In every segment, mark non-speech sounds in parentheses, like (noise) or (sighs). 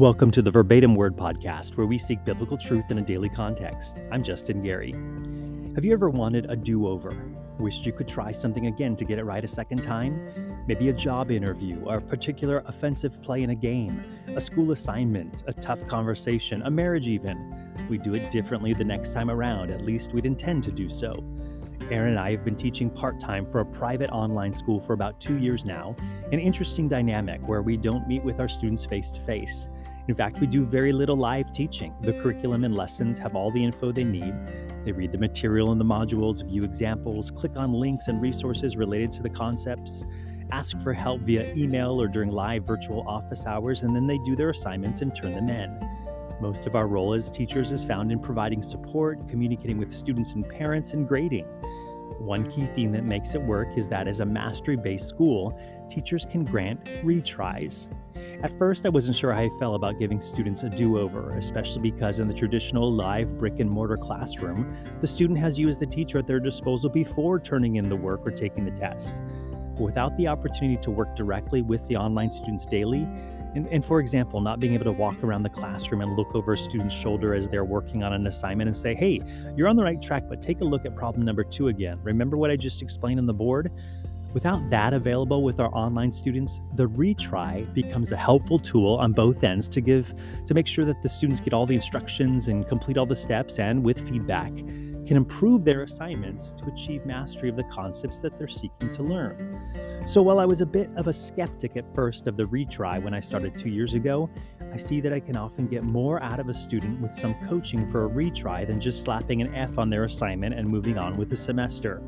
Welcome to the Verbatim Word Podcast, where we seek biblical truth in a daily context. I'm Justin Gary. Have you ever wanted a do over? Wished you could try something again to get it right a second time? Maybe a job interview, a particular offensive play in a game, a school assignment, a tough conversation, a marriage even. We'd do it differently the next time around, at least we'd intend to do so. Aaron and I have been teaching part time for a private online school for about two years now, an interesting dynamic where we don't meet with our students face to face. In fact, we do very little live teaching. The curriculum and lessons have all the info they need. They read the material in the modules, view examples, click on links and resources related to the concepts, ask for help via email or during live virtual office hours, and then they do their assignments and turn them in. Most of our role as teachers is found in providing support, communicating with students and parents, and grading. One key theme that makes it work is that as a mastery based school, teachers can grant retries. At first, I wasn't sure how I felt about giving students a do over, especially because in the traditional live brick and mortar classroom, the student has you as the teacher at their disposal before turning in the work or taking the test. But without the opportunity to work directly with the online students daily, and, and, for example, not being able to walk around the classroom and look over a student's shoulder as they're working on an assignment and say, hey, you're on the right track, but take a look at problem number two again. Remember what I just explained on the board? Without that available with our online students, the retry becomes a helpful tool on both ends to give to make sure that the students get all the instructions and complete all the steps and with feedback can improve their assignments to achieve mastery of the concepts that they're seeking to learn. So while I was a bit of a skeptic at first of the retry when I started 2 years ago, I see that I can often get more out of a student with some coaching for a retry than just slapping an F on their assignment and moving on with the semester.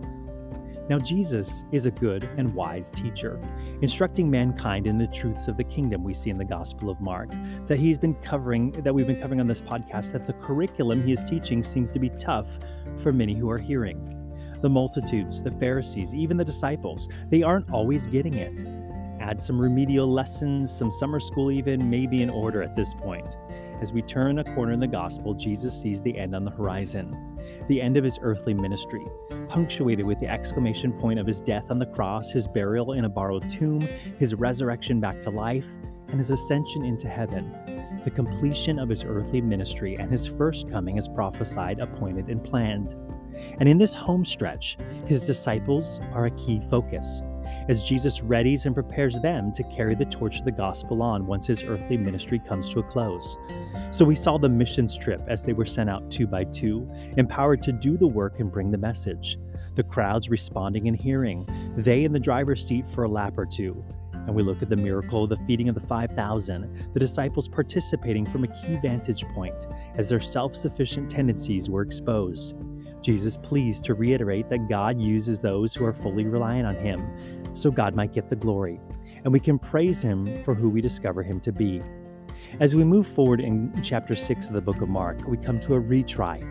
Now, Jesus is a good and wise teacher, instructing mankind in the truths of the kingdom we see in the Gospel of Mark. That he's been covering, that we've been covering on this podcast, that the curriculum he is teaching seems to be tough for many who are hearing. The multitudes, the Pharisees, even the disciples, they aren't always getting it. Add some remedial lessons, some summer school, even, may be in order at this point. As we turn a corner in the gospel, Jesus sees the end on the horizon, the end of his earthly ministry, punctuated with the exclamation point of his death on the cross, his burial in a borrowed tomb, his resurrection back to life, and his ascension into heaven, the completion of his earthly ministry and his first coming as prophesied, appointed, and planned. And in this home stretch, his disciples are a key focus as Jesus readies and prepares them to carry the torch of the gospel on once his earthly ministry comes to a close. So we saw the missions trip as they were sent out two by two, empowered to do the work and bring the message. The crowds responding and hearing, they in the driver's seat for a lap or two. And we look at the miracle of the feeding of the 5,000, the disciples participating from a key vantage point as their self sufficient tendencies were exposed. Jesus pleased to reiterate that God uses those who are fully reliant on Him, so God might get the glory, and we can praise Him for who we discover Him to be. As we move forward in chapter 6 of the book of Mark, we come to a retry,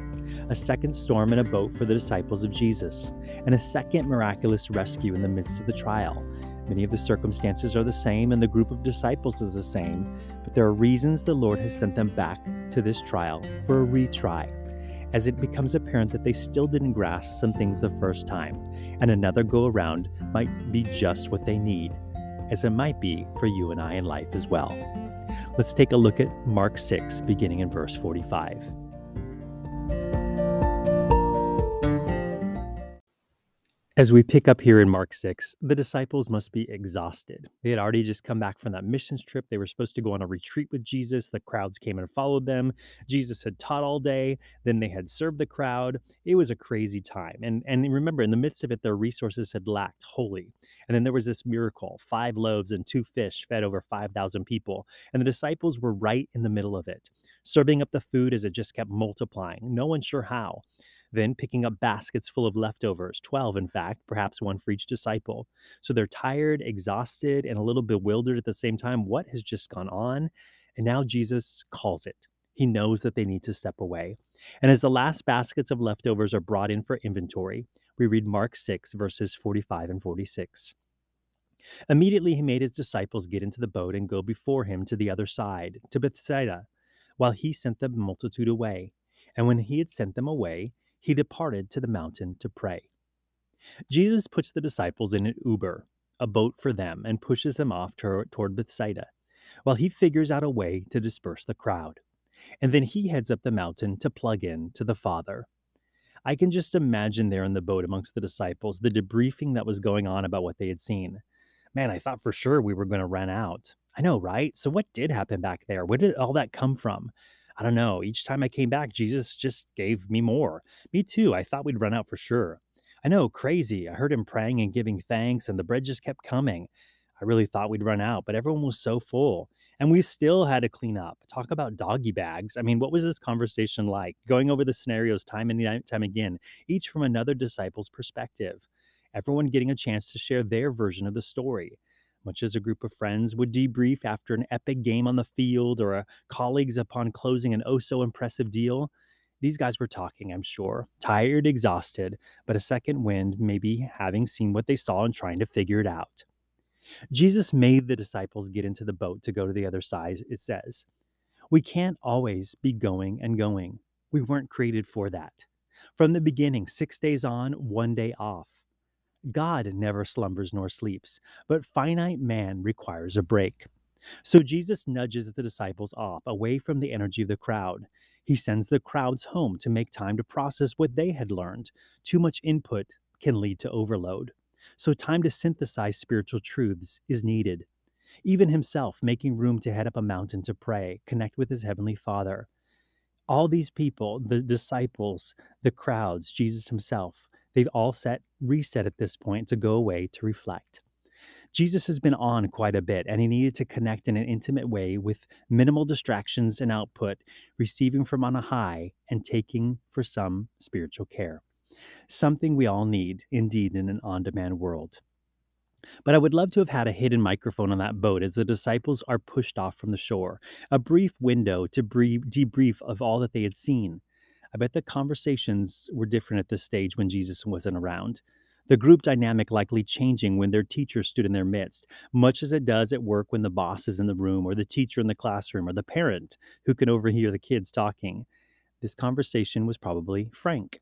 a second storm in a boat for the disciples of Jesus, and a second miraculous rescue in the midst of the trial. Many of the circumstances are the same, and the group of disciples is the same, but there are reasons the Lord has sent them back to this trial for a retry as it becomes apparent that they still didn't grasp some things the first time, and another go around might be just what they need, as it might be for you and I in life as well. Let's take a look at Mark 6, beginning in verse 45. As we pick up here in Mark 6, the disciples must be exhausted. They had already just come back from that missions trip. They were supposed to go on a retreat with Jesus. The crowds came and followed them. Jesus had taught all day. Then they had served the crowd. It was a crazy time. And, and remember, in the midst of it, their resources had lacked wholly. And then there was this miracle five loaves and two fish fed over 5,000 people. And the disciples were right in the middle of it, serving up the food as it just kept multiplying. No one sure how then picking up baskets full of leftovers, 12 in fact, perhaps one for each disciple. So they're tired, exhausted, and a little bewildered at the same time. What has just gone on? And now Jesus calls it. He knows that they need to step away. And as the last baskets of leftovers are brought in for inventory, we read Mark 6, verses 45 and 46. Immediately he made his disciples get into the boat and go before him to the other side, to Bethsaida, while he sent the multitude away. And when he had sent them away, he departed to the mountain to pray. Jesus puts the disciples in an Uber, a boat for them, and pushes them off to, toward Bethsaida. while he figures out a way to disperse the crowd. And then he heads up the mountain to plug in to the Father. I can just imagine there in the boat amongst the disciples the debriefing that was going on about what they had seen. Man, I thought for sure we were going to run out. I know, right? So, what did happen back there? Where did all that come from? I don't know. Each time I came back, Jesus just gave me more. Me too. I thought we'd run out for sure. I know, crazy. I heard him praying and giving thanks, and the bread just kept coming. I really thought we'd run out, but everyone was so full. And we still had to clean up. Talk about doggy bags. I mean, what was this conversation like? Going over the scenarios time and time again, each from another disciple's perspective. Everyone getting a chance to share their version of the story. Much as a group of friends would debrief after an epic game on the field or a colleagues upon closing an oh so impressive deal, these guys were talking, I'm sure, tired, exhausted, but a second wind, maybe having seen what they saw and trying to figure it out. Jesus made the disciples get into the boat to go to the other side, it says. We can't always be going and going. We weren't created for that. From the beginning, six days on, one day off. God never slumbers nor sleeps, but finite man requires a break. So Jesus nudges the disciples off, away from the energy of the crowd. He sends the crowds home to make time to process what they had learned. Too much input can lead to overload. So, time to synthesize spiritual truths is needed. Even himself making room to head up a mountain to pray, connect with his heavenly Father. All these people, the disciples, the crowds, Jesus himself, they've all set reset at this point to go away to reflect. Jesus has been on quite a bit, and he needed to connect in an intimate way with minimal distractions and output, receiving from on a high and taking for some spiritual care. Something we all need, indeed, in an on demand world. But I would love to have had a hidden microphone on that boat as the disciples are pushed off from the shore, a brief window to brief, debrief of all that they had seen. I bet the conversations were different at this stage when Jesus wasn't around the group dynamic likely changing when their teacher stood in their midst, much as it does at work when the boss is in the room, or the teacher in the classroom, or the parent who can overhear the kids talking. This conversation was probably frank.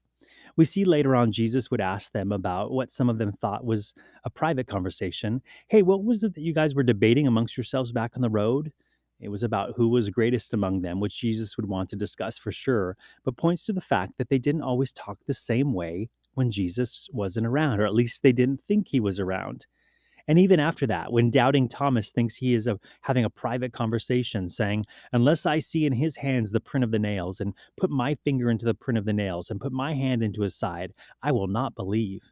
We see later on Jesus would ask them about what some of them thought was a private conversation. Hey, what was it that you guys were debating amongst yourselves back on the road? It was about who was greatest among them, which Jesus would want to discuss for sure, but points to the fact that they didn't always talk the same way when Jesus wasn't around, or at least they didn't think he was around. And even after that, when doubting Thomas thinks he is a, having a private conversation, saying, Unless I see in his hands the print of the nails, and put my finger into the print of the nails, and put my hand into his side, I will not believe.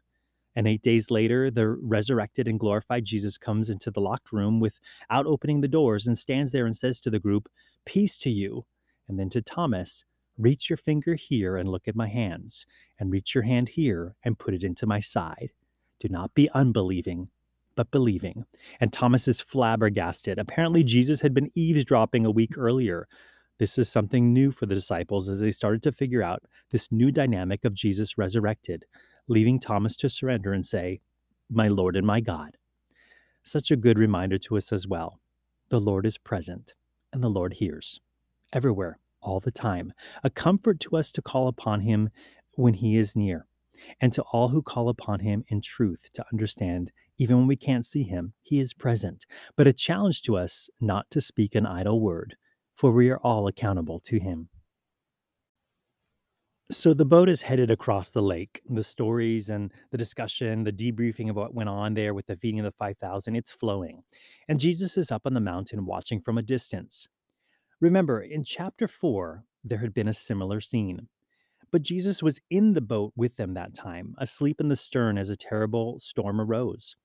And eight days later, the resurrected and glorified Jesus comes into the locked room without opening the doors and stands there and says to the group, Peace to you. And then to Thomas, Reach your finger here and look at my hands, and reach your hand here and put it into my side. Do not be unbelieving, but believing. And Thomas is flabbergasted. Apparently, Jesus had been eavesdropping a week earlier. This is something new for the disciples as they started to figure out this new dynamic of Jesus resurrected, leaving Thomas to surrender and say, My Lord and my God. Such a good reminder to us as well. The Lord is present, and the Lord hears everywhere all the time, a comfort to us to call upon him when he is near, and to all who call upon him in truth to understand, even when we can't see him, he is present, but a challenge to us not to speak an idle word, for we are all accountable to him. So the boat is headed across the lake. The stories and the discussion, the debriefing of what went on there with the feeding of the 5,000, it's flowing. And Jesus is up on the mountain watching from a distance. Remember, in chapter 4, there had been a similar scene. But Jesus was in the boat with them that time, asleep in the stern as a terrible storm arose.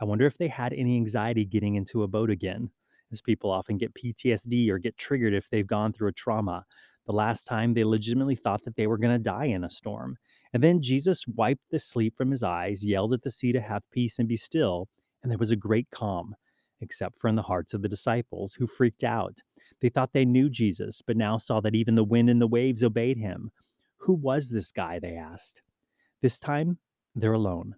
I wonder if they had any anxiety getting into a boat again, as people often get PTSD or get triggered if they've gone through a trauma. The last time they legitimately thought that they were going to die in a storm. And then Jesus wiped the sleep from his eyes, yelled at the sea to have peace and be still, and there was a great calm, except for in the hearts of the disciples who freaked out. They thought they knew Jesus, but now saw that even the wind and the waves obeyed him. Who was this guy? They asked. This time, they're alone.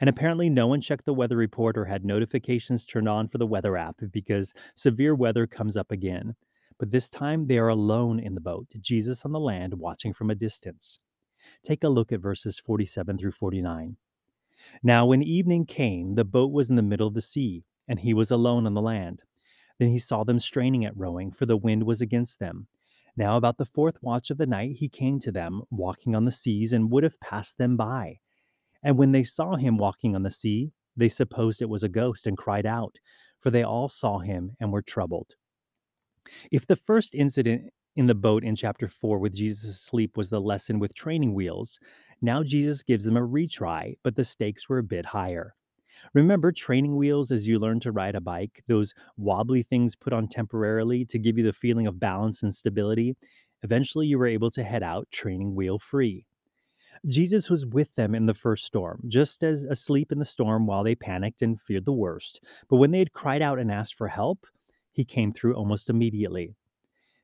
And apparently, no one checked the weather report or had notifications turned on for the weather app because severe weather comes up again. But this time, they are alone in the boat, Jesus on the land, watching from a distance. Take a look at verses 47 through 49. Now, when evening came, the boat was in the middle of the sea, and he was alone on the land. Then he saw them straining at rowing, for the wind was against them. Now, about the fourth watch of the night, he came to them, walking on the seas, and would have passed them by. And when they saw him walking on the sea, they supposed it was a ghost and cried out, for they all saw him and were troubled. If the first incident in the boat in chapter 4 with Jesus asleep was the lesson with training wheels, now Jesus gives them a retry, but the stakes were a bit higher. Remember training wheels as you learn to ride a bike, those wobbly things put on temporarily to give you the feeling of balance and stability? Eventually, you were able to head out training wheel free. Jesus was with them in the first storm, just as asleep in the storm while they panicked and feared the worst. But when they had cried out and asked for help, he came through almost immediately.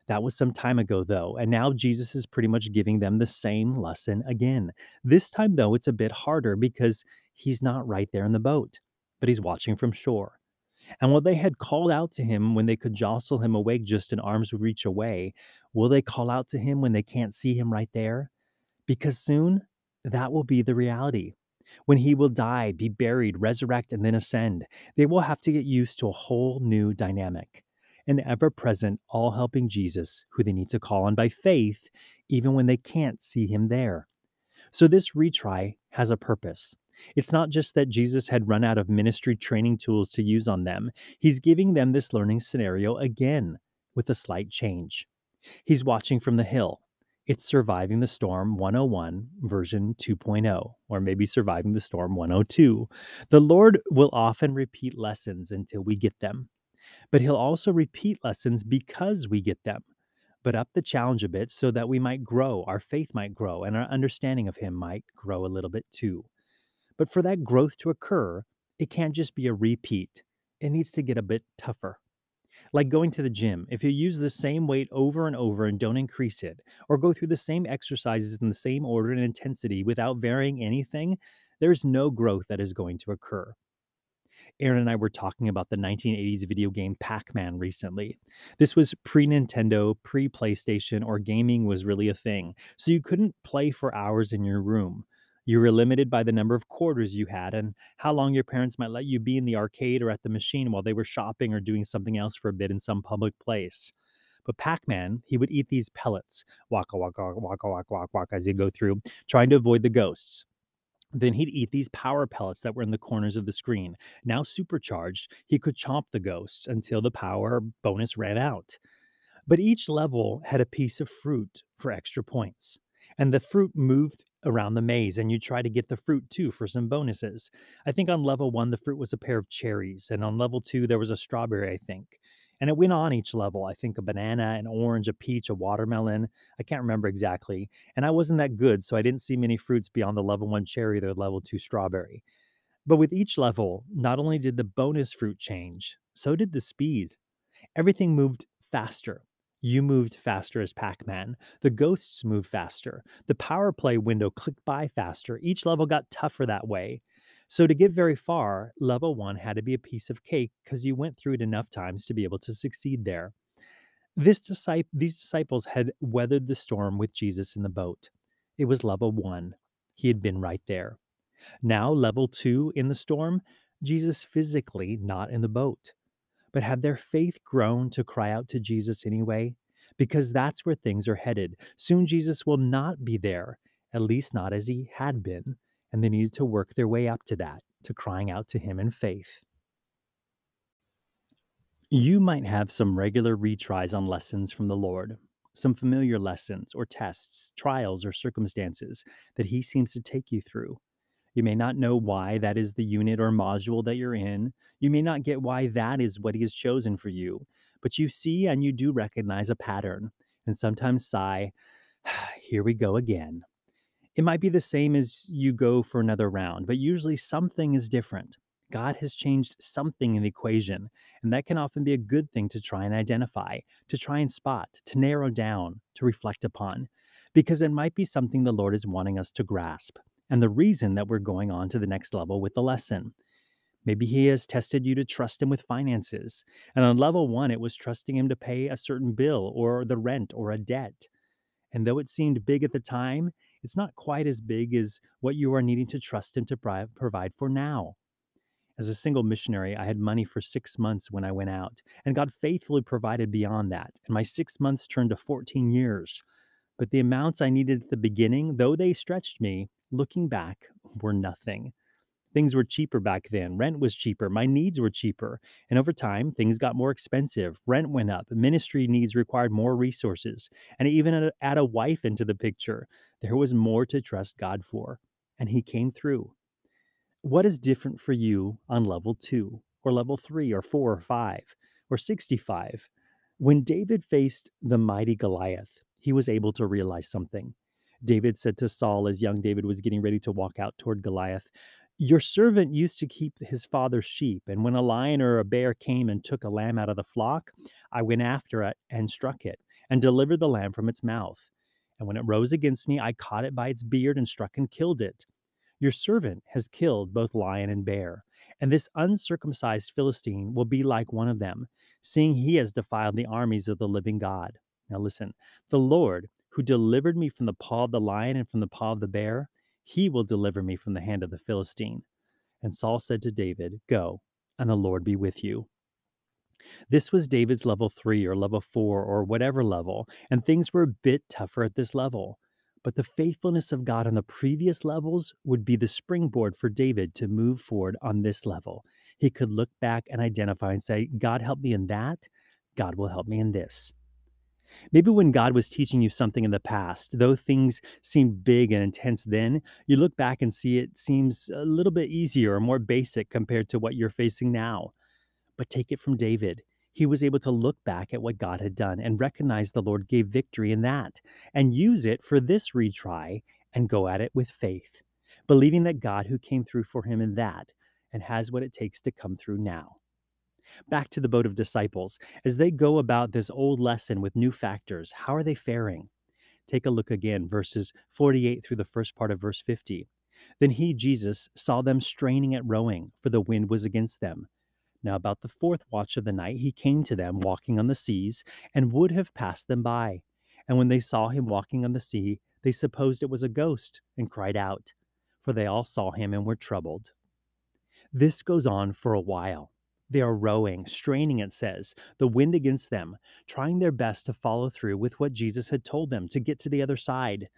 That was some time ago, though, and now Jesus is pretty much giving them the same lesson again. This time, though, it's a bit harder because he's not right there in the boat, but he's watching from shore. And while they had called out to him when they could jostle him awake just an arm's reach away, will they call out to him when they can't see him right there? Because soon that will be the reality. When he will die, be buried, resurrect, and then ascend, they will have to get used to a whole new dynamic an ever present, all helping Jesus who they need to call on by faith, even when they can't see him there. So, this retry has a purpose. It's not just that Jesus had run out of ministry training tools to use on them, he's giving them this learning scenario again with a slight change. He's watching from the hill. It's Surviving the Storm 101 version 2.0, or maybe Surviving the Storm 102. The Lord will often repeat lessons until we get them. But he'll also repeat lessons because we get them, but up the challenge a bit so that we might grow, our faith might grow, and our understanding of him might grow a little bit too. But for that growth to occur, it can't just be a repeat, it needs to get a bit tougher. Like going to the gym, if you use the same weight over and over and don't increase it, or go through the same exercises in the same order and intensity without varying anything, there's no growth that is going to occur. Aaron and I were talking about the 1980s video game Pac Man recently. This was pre Nintendo, pre PlayStation, or gaming was really a thing. So you couldn't play for hours in your room. You were limited by the number of quarters you had and how long your parents might let you be in the arcade or at the machine while they were shopping or doing something else for a bit in some public place. But Pac Man, he would eat these pellets, waka waka waka waka waka waka, as he'd go through, trying to avoid the ghosts. Then he'd eat these power pellets that were in the corners of the screen. Now supercharged, he could chomp the ghosts until the power bonus ran out. But each level had a piece of fruit for extra points. And the fruit moved around the maze, and you try to get the fruit too for some bonuses. I think on level one, the fruit was a pair of cherries, and on level two, there was a strawberry, I think. And it went on each level. I think a banana, an orange, a peach, a watermelon. I can't remember exactly. And I wasn't that good, so I didn't see many fruits beyond the level one cherry or level two strawberry. But with each level, not only did the bonus fruit change, so did the speed. Everything moved faster. You moved faster as Pac Man. The ghosts moved faster. The power play window clicked by faster. Each level got tougher that way. So to get very far, level one had to be a piece of cake because you went through it enough times to be able to succeed there. This disciple, these disciples had weathered the storm with Jesus in the boat. It was level one. He had been right there. Now, level two in the storm, Jesus physically not in the boat. But had their faith grown to cry out to Jesus anyway? Because that's where things are headed. Soon Jesus will not be there, at least not as he had been and they needed to work their way up to that, to crying out to Him in faith. You might have some regular retries on lessons from the Lord, some familiar lessons or tests, trials, or circumstances that He seems to take you through. You may not know why that is the unit or module that you're in. You may not get why that is what He has chosen for you, but you see and you do recognize a pattern and sometimes sigh, (sighs) Here we go again. It might be the same as you go for another round, but usually something is different. God has changed something in the equation, and that can often be a good thing to try and identify, to try and spot, to narrow down, to reflect upon, because it might be something the Lord is wanting us to grasp, and the reason that we're going on to the next level with the lesson. Maybe He has tested you to trust Him with finances, and on level one, it was trusting Him to pay a certain bill or the rent or a debt. And though it seemed big at the time, it's not quite as big as what you are needing to trust Him to provide for now. As a single missionary, I had money for six months when I went out, and God faithfully provided beyond that. And my six months turned to 14 years. But the amounts I needed at the beginning, though they stretched me, looking back, were nothing. Things were cheaper back then. Rent was cheaper. My needs were cheaper. And over time, things got more expensive. Rent went up. Ministry needs required more resources. And even add a wife into the picture. There was more to trust God for. And He came through. What is different for you on level two, or level three, or four, or five, or 65? When David faced the mighty Goliath, he was able to realize something. David said to Saul as young David was getting ready to walk out toward Goliath, Your servant used to keep his father's sheep, and when a lion or a bear came and took a lamb out of the flock, I went after it and struck it, and delivered the lamb from its mouth. And when it rose against me, I caught it by its beard and struck and killed it. Your servant has killed both lion and bear, and this uncircumcised Philistine will be like one of them, seeing he has defiled the armies of the living God. Now listen, the Lord who delivered me from the paw of the lion and from the paw of the bear, he will deliver me from the hand of the Philistine. And Saul said to David, Go, and the Lord be with you. This was David's level three or level four or whatever level, and things were a bit tougher at this level. But the faithfulness of God on the previous levels would be the springboard for David to move forward on this level. He could look back and identify and say, God helped me in that. God will help me in this. Maybe when God was teaching you something in the past, though things seemed big and intense then, you look back and see it seems a little bit easier or more basic compared to what you're facing now. But take it from David he was able to look back at what God had done and recognize the Lord gave victory in that and use it for this retry and go at it with faith, believing that God who came through for him in that and has what it takes to come through now. Back to the boat of disciples, as they go about this old lesson with new factors, how are they faring? Take a look again, verses 48 through the first part of verse 50. Then he, Jesus, saw them straining at rowing, for the wind was against them. Now, about the fourth watch of the night, he came to them walking on the seas, and would have passed them by. And when they saw him walking on the sea, they supposed it was a ghost, and cried out, for they all saw him and were troubled. This goes on for a while. They are rowing, straining, it says, the wind against them, trying their best to follow through with what Jesus had told them to get to the other side,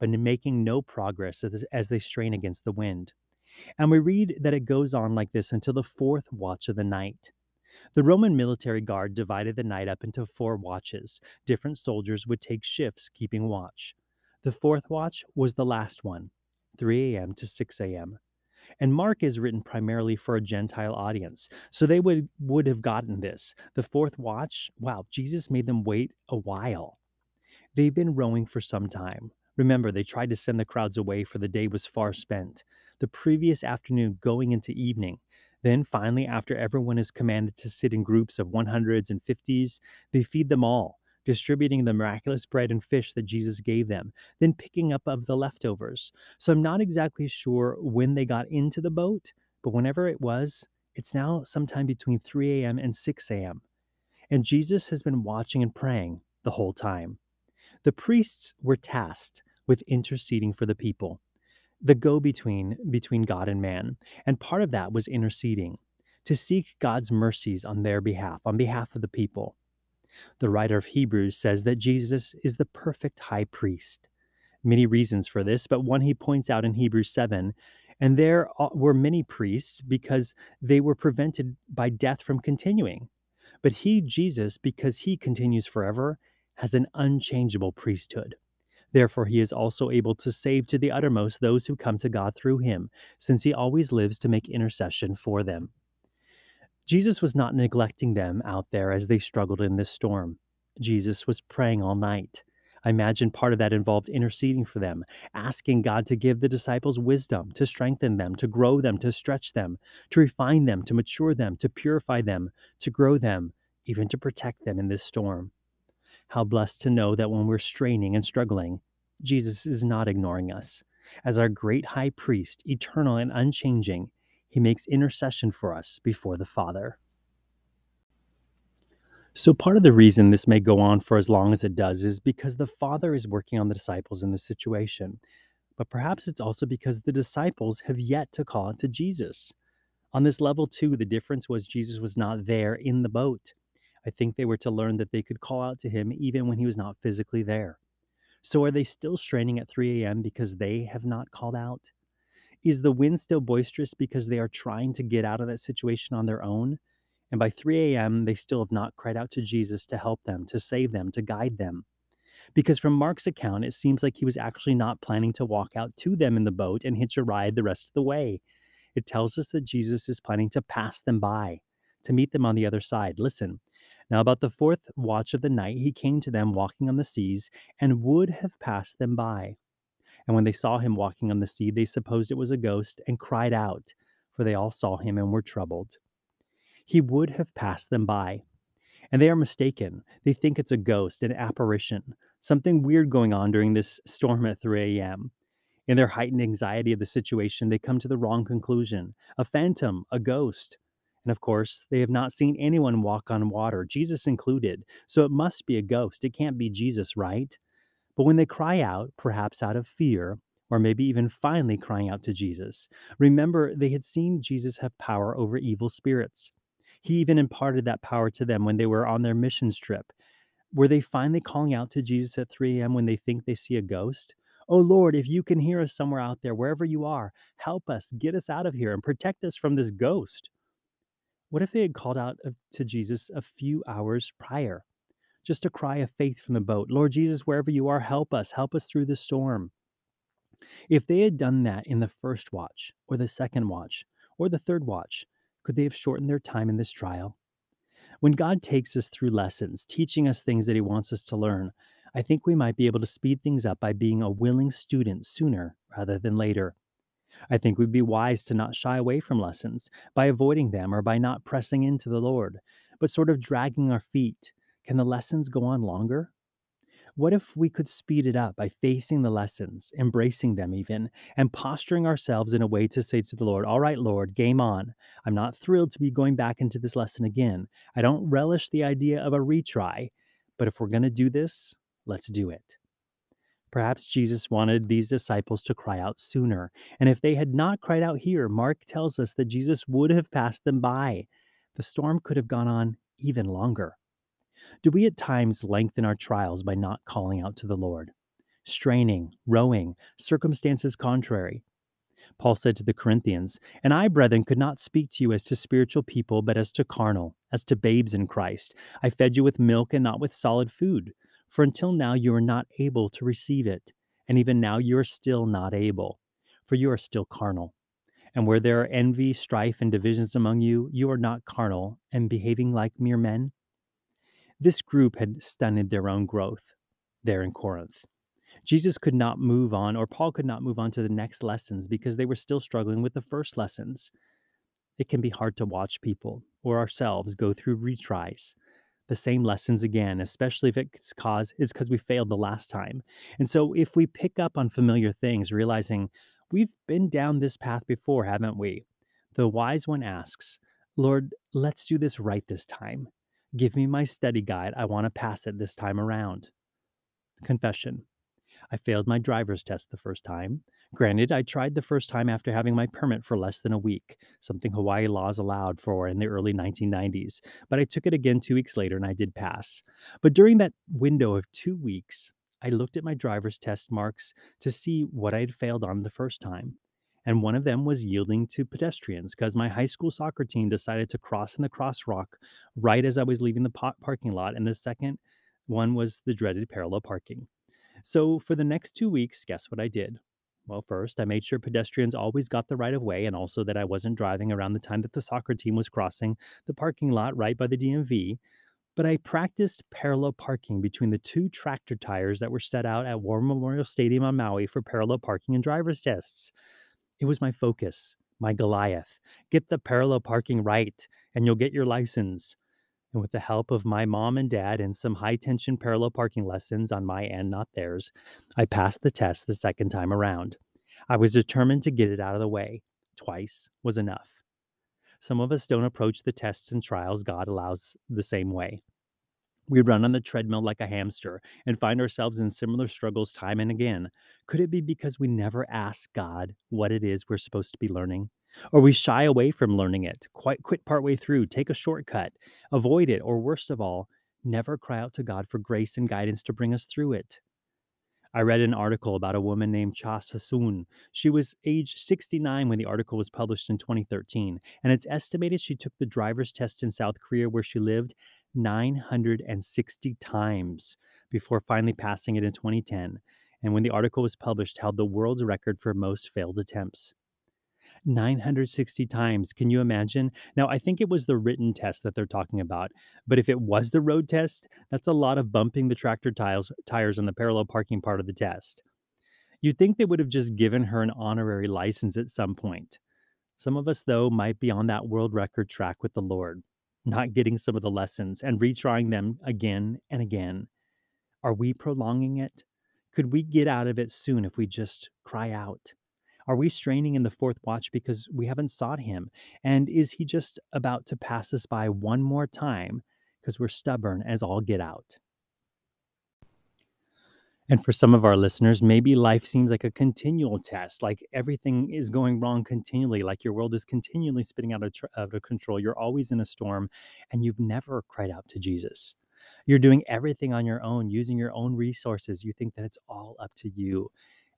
but making no progress as, they strain against the wind. And we read that it goes on like this until the fourth watch of the night. The Roman military guard divided the night up into four watches. Different soldiers would take shifts keeping watch. The fourth watch was the last one, 3 a.m. to 6 a.m. And Mark is written primarily for a Gentile audience. So they would, would have gotten this. The fourth watch, wow, Jesus made them wait a while. They've been rowing for some time. Remember, they tried to send the crowds away, for the day was far spent. The previous afternoon going into evening. Then, finally, after everyone is commanded to sit in groups of 100s and 50s, they feed them all, distributing the miraculous bread and fish that Jesus gave them, then picking up of the leftovers. So I'm not exactly sure when they got into the boat, but whenever it was, it's now sometime between 3 a.m. and 6 a.m. And Jesus has been watching and praying the whole time. The priests were tasked with interceding for the people, the go between between God and man. And part of that was interceding to seek God's mercies on their behalf, on behalf of the people. The writer of Hebrews says that Jesus is the perfect high priest. Many reasons for this, but one he points out in Hebrews 7 and there were many priests because they were prevented by death from continuing. But he, Jesus, because he continues forever, has an unchangeable priesthood. Therefore, he is also able to save to the uttermost those who come to God through him, since he always lives to make intercession for them. Jesus was not neglecting them out there as they struggled in this storm. Jesus was praying all night. I imagine part of that involved interceding for them, asking God to give the disciples wisdom, to strengthen them, to grow them, to stretch them, to refine them, to mature them, to purify them, to grow them, even to protect them in this storm. How blessed to know that when we're straining and struggling, Jesus is not ignoring us. As our great high priest, eternal and unchanging, he makes intercession for us before the Father. So, part of the reason this may go on for as long as it does is because the Father is working on the disciples in this situation. But perhaps it's also because the disciples have yet to call to Jesus. On this level, too, the difference was Jesus was not there in the boat. I think they were to learn that they could call out to him even when he was not physically there. So are they still straining at 3 a.m. because they have not called out? Is the wind still boisterous because they are trying to get out of that situation on their own? And by 3 a.m., they still have not cried out to Jesus to help them, to save them, to guide them. Because from Mark's account, it seems like he was actually not planning to walk out to them in the boat and hitch a ride the rest of the way. It tells us that Jesus is planning to pass them by, to meet them on the other side. Listen. Now, about the fourth watch of the night, he came to them walking on the seas and would have passed them by. And when they saw him walking on the sea, they supposed it was a ghost and cried out, for they all saw him and were troubled. He would have passed them by. And they are mistaken. They think it's a ghost, an apparition, something weird going on during this storm at 3 a.m. In their heightened anxiety of the situation, they come to the wrong conclusion a phantom, a ghost. And of course, they have not seen anyone walk on water, Jesus included. So it must be a ghost. It can't be Jesus, right? But when they cry out, perhaps out of fear, or maybe even finally crying out to Jesus, remember they had seen Jesus have power over evil spirits. He even imparted that power to them when they were on their missions trip. Were they finally calling out to Jesus at 3 a.m. when they think they see a ghost? Oh Lord, if you can hear us somewhere out there, wherever you are, help us, get us out of here, and protect us from this ghost. What if they had called out to Jesus a few hours prior? Just a cry of faith from the boat Lord Jesus, wherever you are, help us, help us through the storm. If they had done that in the first watch, or the second watch, or the third watch, could they have shortened their time in this trial? When God takes us through lessons, teaching us things that He wants us to learn, I think we might be able to speed things up by being a willing student sooner rather than later. I think we'd be wise to not shy away from lessons by avoiding them or by not pressing into the Lord, but sort of dragging our feet. Can the lessons go on longer? What if we could speed it up by facing the lessons, embracing them even, and posturing ourselves in a way to say to the Lord, All right, Lord, game on. I'm not thrilled to be going back into this lesson again. I don't relish the idea of a retry, but if we're going to do this, Let's do it. Perhaps Jesus wanted these disciples to cry out sooner. And if they had not cried out here, Mark tells us that Jesus would have passed them by. The storm could have gone on even longer. Do we at times lengthen our trials by not calling out to the Lord? Straining, rowing, circumstances contrary. Paul said to the Corinthians, And I, brethren, could not speak to you as to spiritual people, but as to carnal, as to babes in Christ. I fed you with milk and not with solid food for until now you are not able to receive it, and even now you are still not able, for you are still carnal. And where there are envy, strife, and divisions among you, you are not carnal and behaving like mere men. This group had stunted their own growth there in Corinth. Jesus could not move on, or Paul could not move on to the next lessons because they were still struggling with the first lessons. It can be hard to watch people or ourselves go through retries the same lessons again, especially if it's cause it's because we failed the last time. And so if we pick up on familiar things, realizing we've been down this path before, haven't we? The wise one asks, Lord, let's do this right this time. Give me my study guide. I want to pass it this time around. Confession. I failed my driver's test the first time. Granted, I tried the first time after having my permit for less than a week, something Hawaii laws allowed for in the early 1990s, but I took it again two weeks later and I did pass. But during that window of two weeks, I looked at my driver's test marks to see what I had failed on the first time. And one of them was yielding to pedestrians because my high school soccer team decided to cross in the crosswalk right as I was leaving the parking lot. And the second one was the dreaded parallel parking. So for the next two weeks, guess what I did? Well, first, I made sure pedestrians always got the right of way and also that I wasn't driving around the time that the soccer team was crossing the parking lot right by the DMV. But I practiced parallel parking between the two tractor tires that were set out at War Memorial Stadium on Maui for parallel parking and driver's tests. It was my focus, my Goliath. Get the parallel parking right, and you'll get your license. And with the help of my mom and dad and some high tension parallel parking lessons on my end, not theirs, I passed the test the second time around. I was determined to get it out of the way. Twice was enough. Some of us don't approach the tests and trials God allows the same way. We run on the treadmill like a hamster and find ourselves in similar struggles time and again. Could it be because we never ask God what it is we're supposed to be learning? Or we shy away from learning it, quite quit partway through, take a shortcut, avoid it, or worst of all, never cry out to God for grace and guidance to bring us through it. I read an article about a woman named Cha Sasun. She was age 69 when the article was published in 2013, and it's estimated she took the driver's test in South Korea where she lived 960 times before finally passing it in 2010. And when the article was published, held the world's record for most failed attempts. 960 times. Can you imagine? Now, I think it was the written test that they're talking about, but if it was the road test, that's a lot of bumping the tractor tiles, tires on the parallel parking part of the test. You'd think they would have just given her an honorary license at some point. Some of us, though, might be on that world record track with the Lord, not getting some of the lessons and retrying them again and again. Are we prolonging it? Could we get out of it soon if we just cry out? Are we straining in the fourth watch because we haven't sought him? And is he just about to pass us by one more time because we're stubborn as all get out? And for some of our listeners, maybe life seems like a continual test, like everything is going wrong continually, like your world is continually spinning out of, tr- out of control. You're always in a storm and you've never cried out to Jesus. You're doing everything on your own, using your own resources. You think that it's all up to you.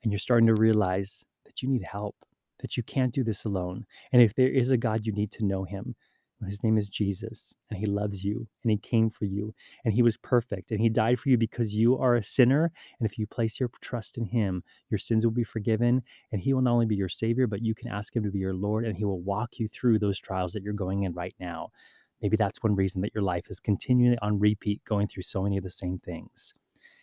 And you're starting to realize that you need help, that you can't do this alone. And if there is a God, you need to know him. His name is Jesus, and he loves you, and he came for you, and he was perfect, and he died for you because you are a sinner. And if you place your trust in him, your sins will be forgiven, and he will not only be your Savior, but you can ask him to be your Lord, and he will walk you through those trials that you're going in right now. Maybe that's one reason that your life is continually on repeat, going through so many of the same things.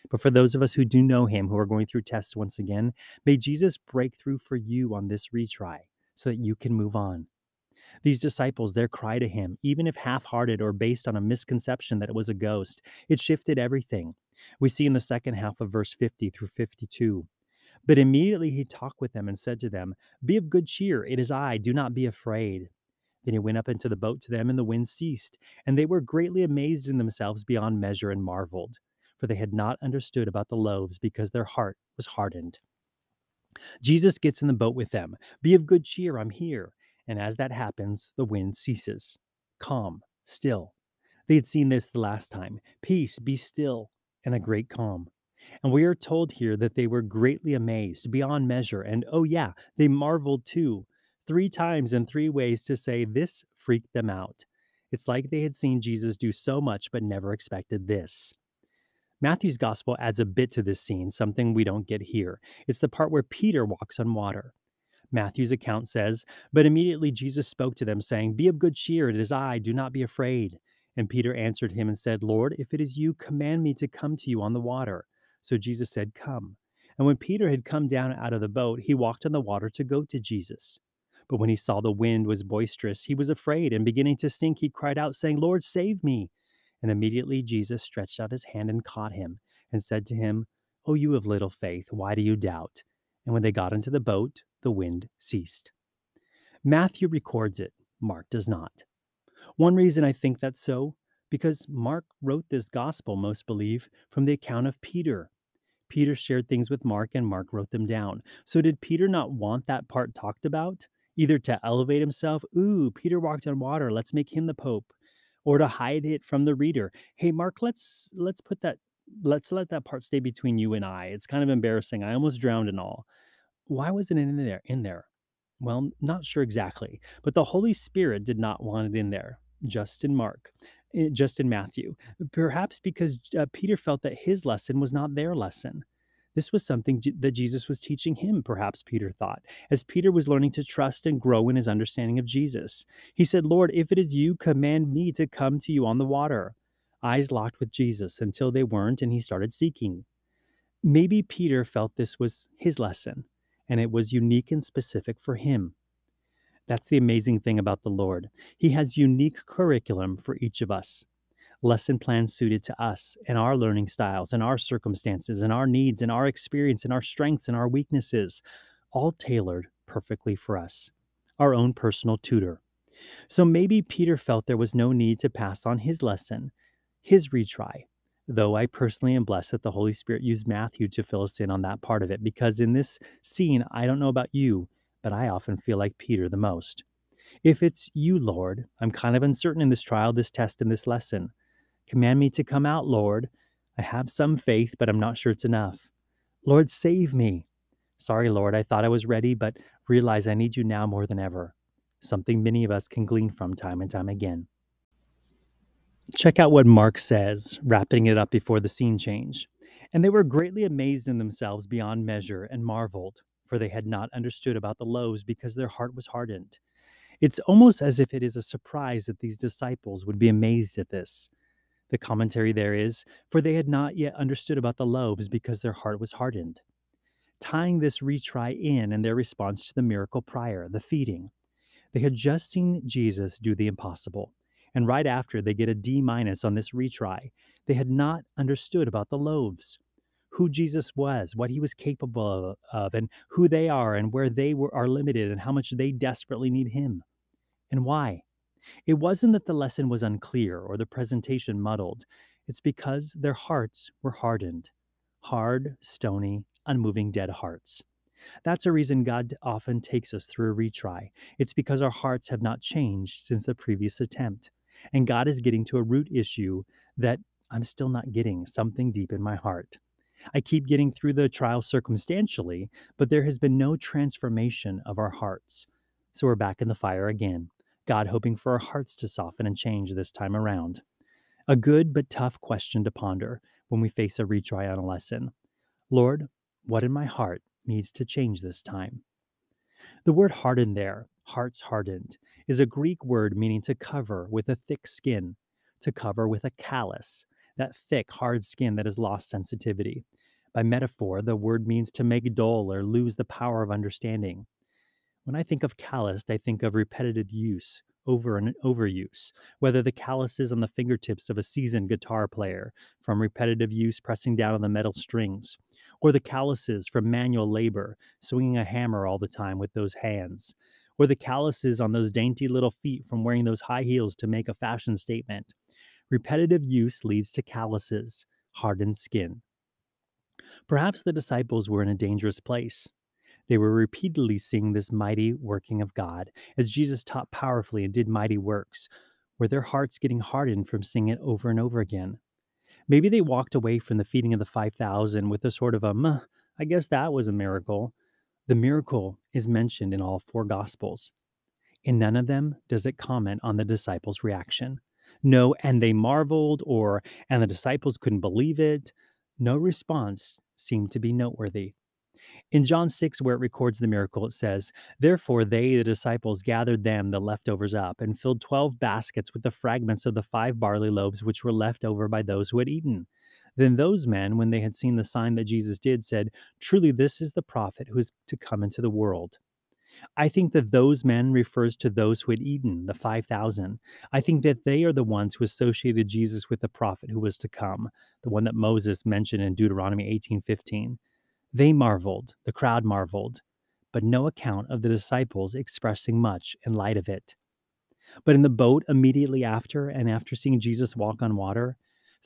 But for those of us who do know him, who are going through tests once again, may Jesus break through for you on this retry so that you can move on. These disciples, their cry to him, even if half hearted or based on a misconception that it was a ghost, it shifted everything. We see in the second half of verse 50 through 52. But immediately he talked with them and said to them, Be of good cheer, it is I, do not be afraid. Then he went up into the boat to them, and the wind ceased, and they were greatly amazed in themselves beyond measure and marveled for they had not understood about the loaves because their heart was hardened. Jesus gets in the boat with them. Be of good cheer, I'm here. And as that happens, the wind ceases. Calm, still. They had seen this the last time. Peace, be still, and a great calm. And we are told here that they were greatly amazed, beyond measure. And oh, yeah, they marveled too. Three times in three ways to say this freaked them out. It's like they had seen Jesus do so much but never expected this. Matthew's gospel adds a bit to this scene, something we don't get here. It's the part where Peter walks on water. Matthew's account says, But immediately Jesus spoke to them, saying, Be of good cheer, it is I, do not be afraid. And Peter answered him and said, Lord, if it is you, command me to come to you on the water. So Jesus said, Come. And when Peter had come down out of the boat, he walked on the water to go to Jesus. But when he saw the wind was boisterous, he was afraid, and beginning to sink, he cried out, saying, Lord, save me. And immediately Jesus stretched out his hand and caught him, and said to him, O you of little faith, why do you doubt? And when they got into the boat, the wind ceased. Matthew records it, Mark does not. One reason I think that's so, because Mark wrote this gospel, most believe, from the account of Peter. Peter shared things with Mark, and Mark wrote them down. So, did Peter not want that part talked about? Either to elevate himself, ooh, Peter walked on water, let's make him the Pope, or to hide it from the reader. Hey, Mark, let's let's put that let's let that part stay between you and I. It's kind of embarrassing. I almost drowned and all. Why was it in there? In there? Well, not sure exactly, but the Holy Spirit did not want it in there. Just in Mark, eh, just in Matthew. Perhaps because uh, Peter felt that his lesson was not their lesson. This was something that Jesus was teaching him, perhaps Peter thought, as Peter was learning to trust and grow in his understanding of Jesus. He said, Lord, if it is you, command me to come to you on the water. Eyes locked with Jesus until they weren't, and he started seeking. Maybe Peter felt this was his lesson, and it was unique and specific for him. That's the amazing thing about the Lord. He has unique curriculum for each of us lesson plans suited to us and our learning styles and our circumstances and our needs and our experience and our strengths and our weaknesses, all tailored perfectly for us, our own personal tutor. So maybe Peter felt there was no need to pass on his lesson, his retry, though I personally am blessed that the Holy Spirit used Matthew to fill us in on that part of it, because in this scene, I don't know about you, but I often feel like Peter the most. If it's you, Lord, I'm kind of uncertain in this trial, this test, and this lesson. Command me to come out, Lord. I have some faith, but I'm not sure it's enough. Lord, save me. Sorry, Lord, I thought I was ready, but realize I need you now more than ever. Something many of us can glean from time and time again. Check out what Mark says, wrapping it up before the scene change. And they were greatly amazed in themselves beyond measure and marveled, for they had not understood about the loaves because their heart was hardened. It's almost as if it is a surprise that these disciples would be amazed at this. The commentary there is, for they had not yet understood about the loaves because their heart was hardened. Tying this retry in and their response to the miracle prior, the feeding. They had just seen Jesus do the impossible, and right after they get a D minus on this retry. They had not understood about the loaves, who Jesus was, what he was capable of, and who they are, and where they were, are limited, and how much they desperately need him. And why? It wasn't that the lesson was unclear or the presentation muddled. It's because their hearts were hardened hard, stony, unmoving dead hearts. That's a reason God often takes us through a retry. It's because our hearts have not changed since the previous attempt. And God is getting to a root issue that I'm still not getting something deep in my heart. I keep getting through the trial circumstantially, but there has been no transformation of our hearts. So we're back in the fire again. God hoping for our hearts to soften and change this time around. A good but tough question to ponder when we face a retry on a lesson. Lord, what in my heart needs to change this time? The word hardened there, hearts hardened, is a Greek word meaning to cover with a thick skin, to cover with a callus, that thick, hard skin that has lost sensitivity. By metaphor, the word means to make dull or lose the power of understanding. When I think of calloused, I think of repetitive use, over and overuse, whether the callus is on the fingertips of a seasoned guitar player from repetitive use pressing down on the metal strings, or the calluses from manual labor, swinging a hammer all the time with those hands, or the calluses on those dainty little feet from wearing those high heels to make a fashion statement. Repetitive use leads to calluses, hardened skin. Perhaps the disciples were in a dangerous place. They were repeatedly seeing this mighty working of God as Jesus taught powerfully and did mighty works. Were their hearts getting hardened from seeing it over and over again? Maybe they walked away from the feeding of the 5,000 with a sort of a, I guess that was a miracle. The miracle is mentioned in all four Gospels. In none of them does it comment on the disciples' reaction. No, and they marveled, or, and the disciples couldn't believe it. No response seemed to be noteworthy. In John 6, where it records the miracle, it says, Therefore they, the disciples, gathered them, the leftovers, up, and filled twelve baskets with the fragments of the five barley loaves which were left over by those who had eaten. Then those men, when they had seen the sign that Jesus did, said, Truly this is the prophet who is to come into the world. I think that those men refers to those who had eaten, the 5,000. I think that they are the ones who associated Jesus with the prophet who was to come, the one that Moses mentioned in Deuteronomy 18:15. They marveled, the crowd marveled, but no account of the disciples expressing much in light of it. But in the boat immediately after, and after seeing Jesus walk on water,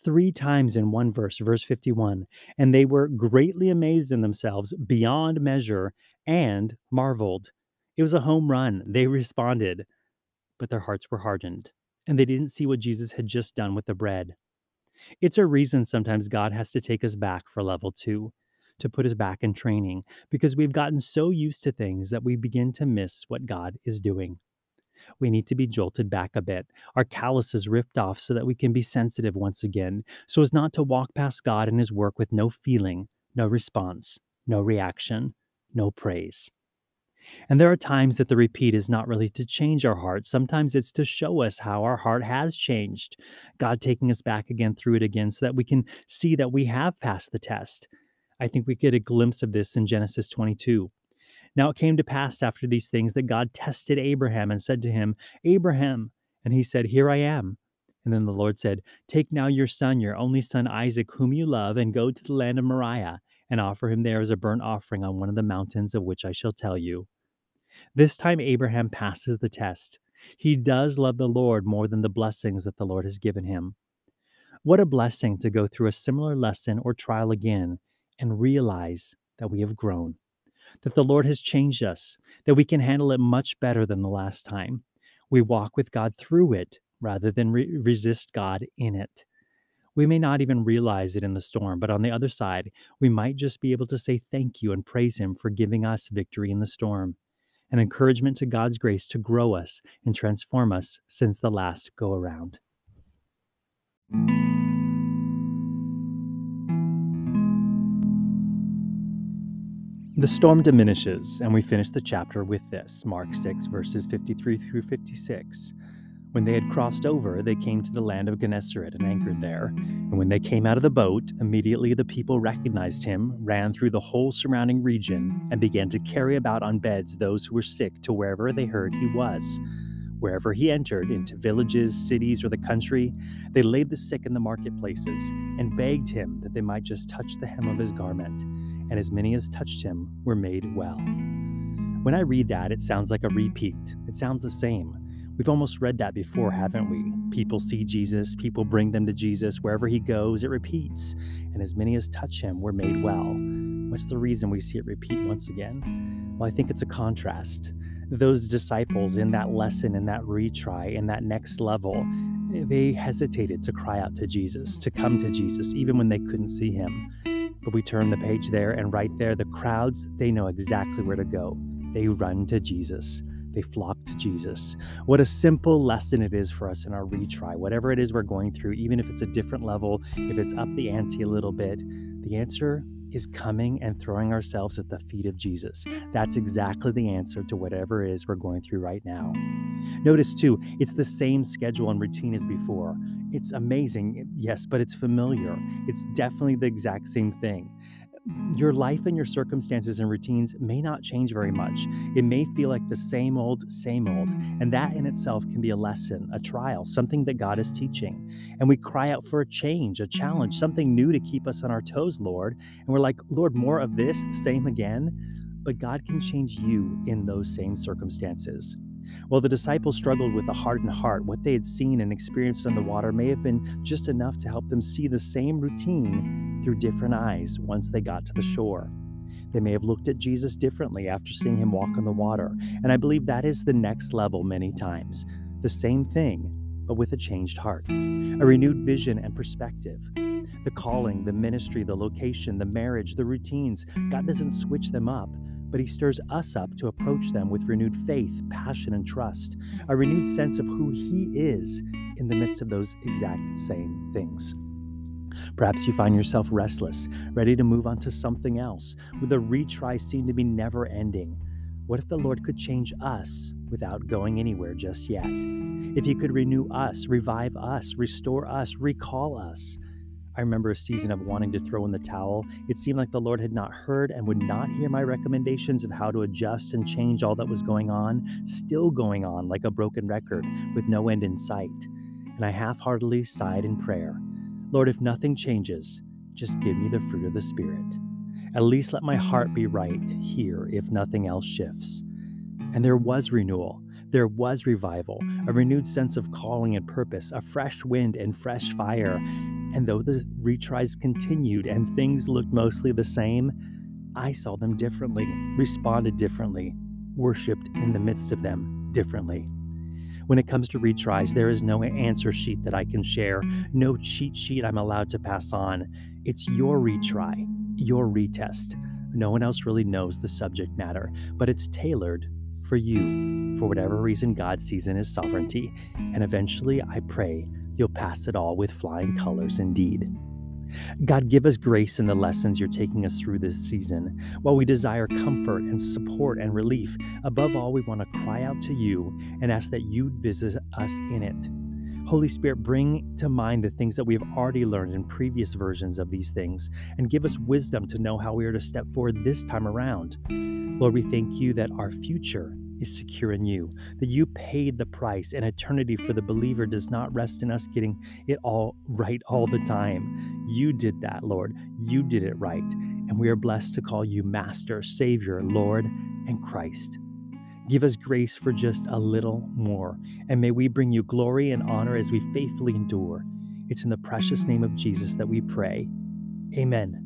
three times in one verse, verse 51, and they were greatly amazed in themselves beyond measure and marveled. It was a home run. They (laughs) responded, but their hearts were hardened, and they didn't see what Jesus had just done with the bread. It's a reason sometimes God has to take us back for level two to put us back in training because we've gotten so used to things that we begin to miss what God is doing. We need to be jolted back a bit, our calluses ripped off so that we can be sensitive once again, so as not to walk past God and His work with no feeling, no response, no reaction, no praise. And there are times that the repeat is not really to change our heart. Sometimes it's to show us how our heart has changed. God taking us back again through it again so that we can see that we have passed the test, I think we get a glimpse of this in Genesis 22. Now it came to pass after these things that God tested Abraham and said to him, Abraham. And he said, Here I am. And then the Lord said, Take now your son, your only son Isaac, whom you love, and go to the land of Moriah, and offer him there as a burnt offering on one of the mountains of which I shall tell you. This time Abraham passes the test. He does love the Lord more than the blessings that the Lord has given him. What a blessing to go through a similar lesson or trial again and realize that we have grown. That the Lord has changed us, that we can handle it much better than the last time. We walk with God through it rather than re- resist God in it. We may not even realize it in the storm, but on the other side, we might just be able to say thank you and praise Him for giving us victory in the storm, an encouragement to God's grace to grow us and transform us since the last go around. The storm diminishes, and we finish the chapter with this Mark 6, verses 53 through 56. When they had crossed over, they came to the land of Gennesaret and anchored there. And when they came out of the boat, immediately the people recognized him, ran through the whole surrounding region, and began to carry about on beds those who were sick to wherever they heard he was. Wherever he entered, into villages, cities, or the country, they laid the sick in the marketplaces and begged him that they might just touch the hem of his garment. And as many as touched him were made well. When I read that, it sounds like a repeat. It sounds the same. We've almost read that before, haven't we? People see Jesus, people bring them to Jesus. Wherever he goes, it repeats. And as many as touch him were made well. What's the reason we see it repeat once again? Well, I think it's a contrast. Those disciples in that lesson, in that retry, in that next level, they hesitated to cry out to Jesus, to come to Jesus, even when they couldn't see him. But we turn the page there, and right there, the crowds, they know exactly where to go. They run to Jesus. They flock to Jesus. What a simple lesson it is for us in our retry. Whatever it is we're going through, even if it's a different level, if it's up the ante a little bit, the answer is coming and throwing ourselves at the feet of Jesus. That's exactly the answer to whatever it is we're going through right now. Notice too, it's the same schedule and routine as before. It's amazing, yes, but it's familiar. It's definitely the exact same thing your life and your circumstances and routines may not change very much. It may feel like the same old, same old. And that in itself can be a lesson, a trial, something that God is teaching. And we cry out for a change, a challenge, something new to keep us on our toes, Lord. And we're like, Lord, more of this, the same again. But God can change you in those same circumstances. While the disciples struggled with a hardened heart, what they had seen and experienced on the water may have been just enough to help them see the same routine through different eyes once they got to the shore. They may have looked at Jesus differently after seeing him walk on the water, and I believe that is the next level many times. The same thing, but with a changed heart, a renewed vision and perspective. The calling, the ministry, the location, the marriage, the routines, God doesn't switch them up, but he stirs us up to approach them with renewed faith, passion, and trust, a renewed sense of who he is in the midst of those exact same things. Perhaps you find yourself restless, ready to move on to something else, with a retry seem to be never ending. What if the Lord could change us without going anywhere just yet? If He could renew us, revive us, restore us, recall us, I remember a season of wanting to throw in the towel. It seemed like the Lord had not heard and would not hear my recommendations of how to adjust and change all that was going on, still going on like a broken record with no end in sight. And I half heartedly sighed in prayer Lord, if nothing changes, just give me the fruit of the Spirit. At least let my heart be right here if nothing else shifts. And there was renewal. There was revival, a renewed sense of calling and purpose, a fresh wind and fresh fire. And though the retries continued and things looked mostly the same, I saw them differently, responded differently, worshiped in the midst of them differently. When it comes to retries, there is no answer sheet that I can share, no cheat sheet I'm allowed to pass on. It's your retry, your retest. No one else really knows the subject matter, but it's tailored for you for whatever reason God sees in His sovereignty. And eventually, I pray you'll pass it all with flying colors indeed. God, give us grace in the lessons you're taking us through this season. While we desire comfort and support and relief, above all, we want to cry out to you and ask that you visit us in it. Holy Spirit, bring to mind the things that we have already learned in previous versions of these things and give us wisdom to know how we are to step forward this time around. Lord, we thank you that our future is secure in you, that you paid the price, and eternity for the believer does not rest in us getting it all right all the time. You did that, Lord. You did it right. And we are blessed to call you Master, Savior, Lord, and Christ. Give us grace for just a little more, and may we bring you glory and honor as we faithfully endure. It's in the precious name of Jesus that we pray. Amen.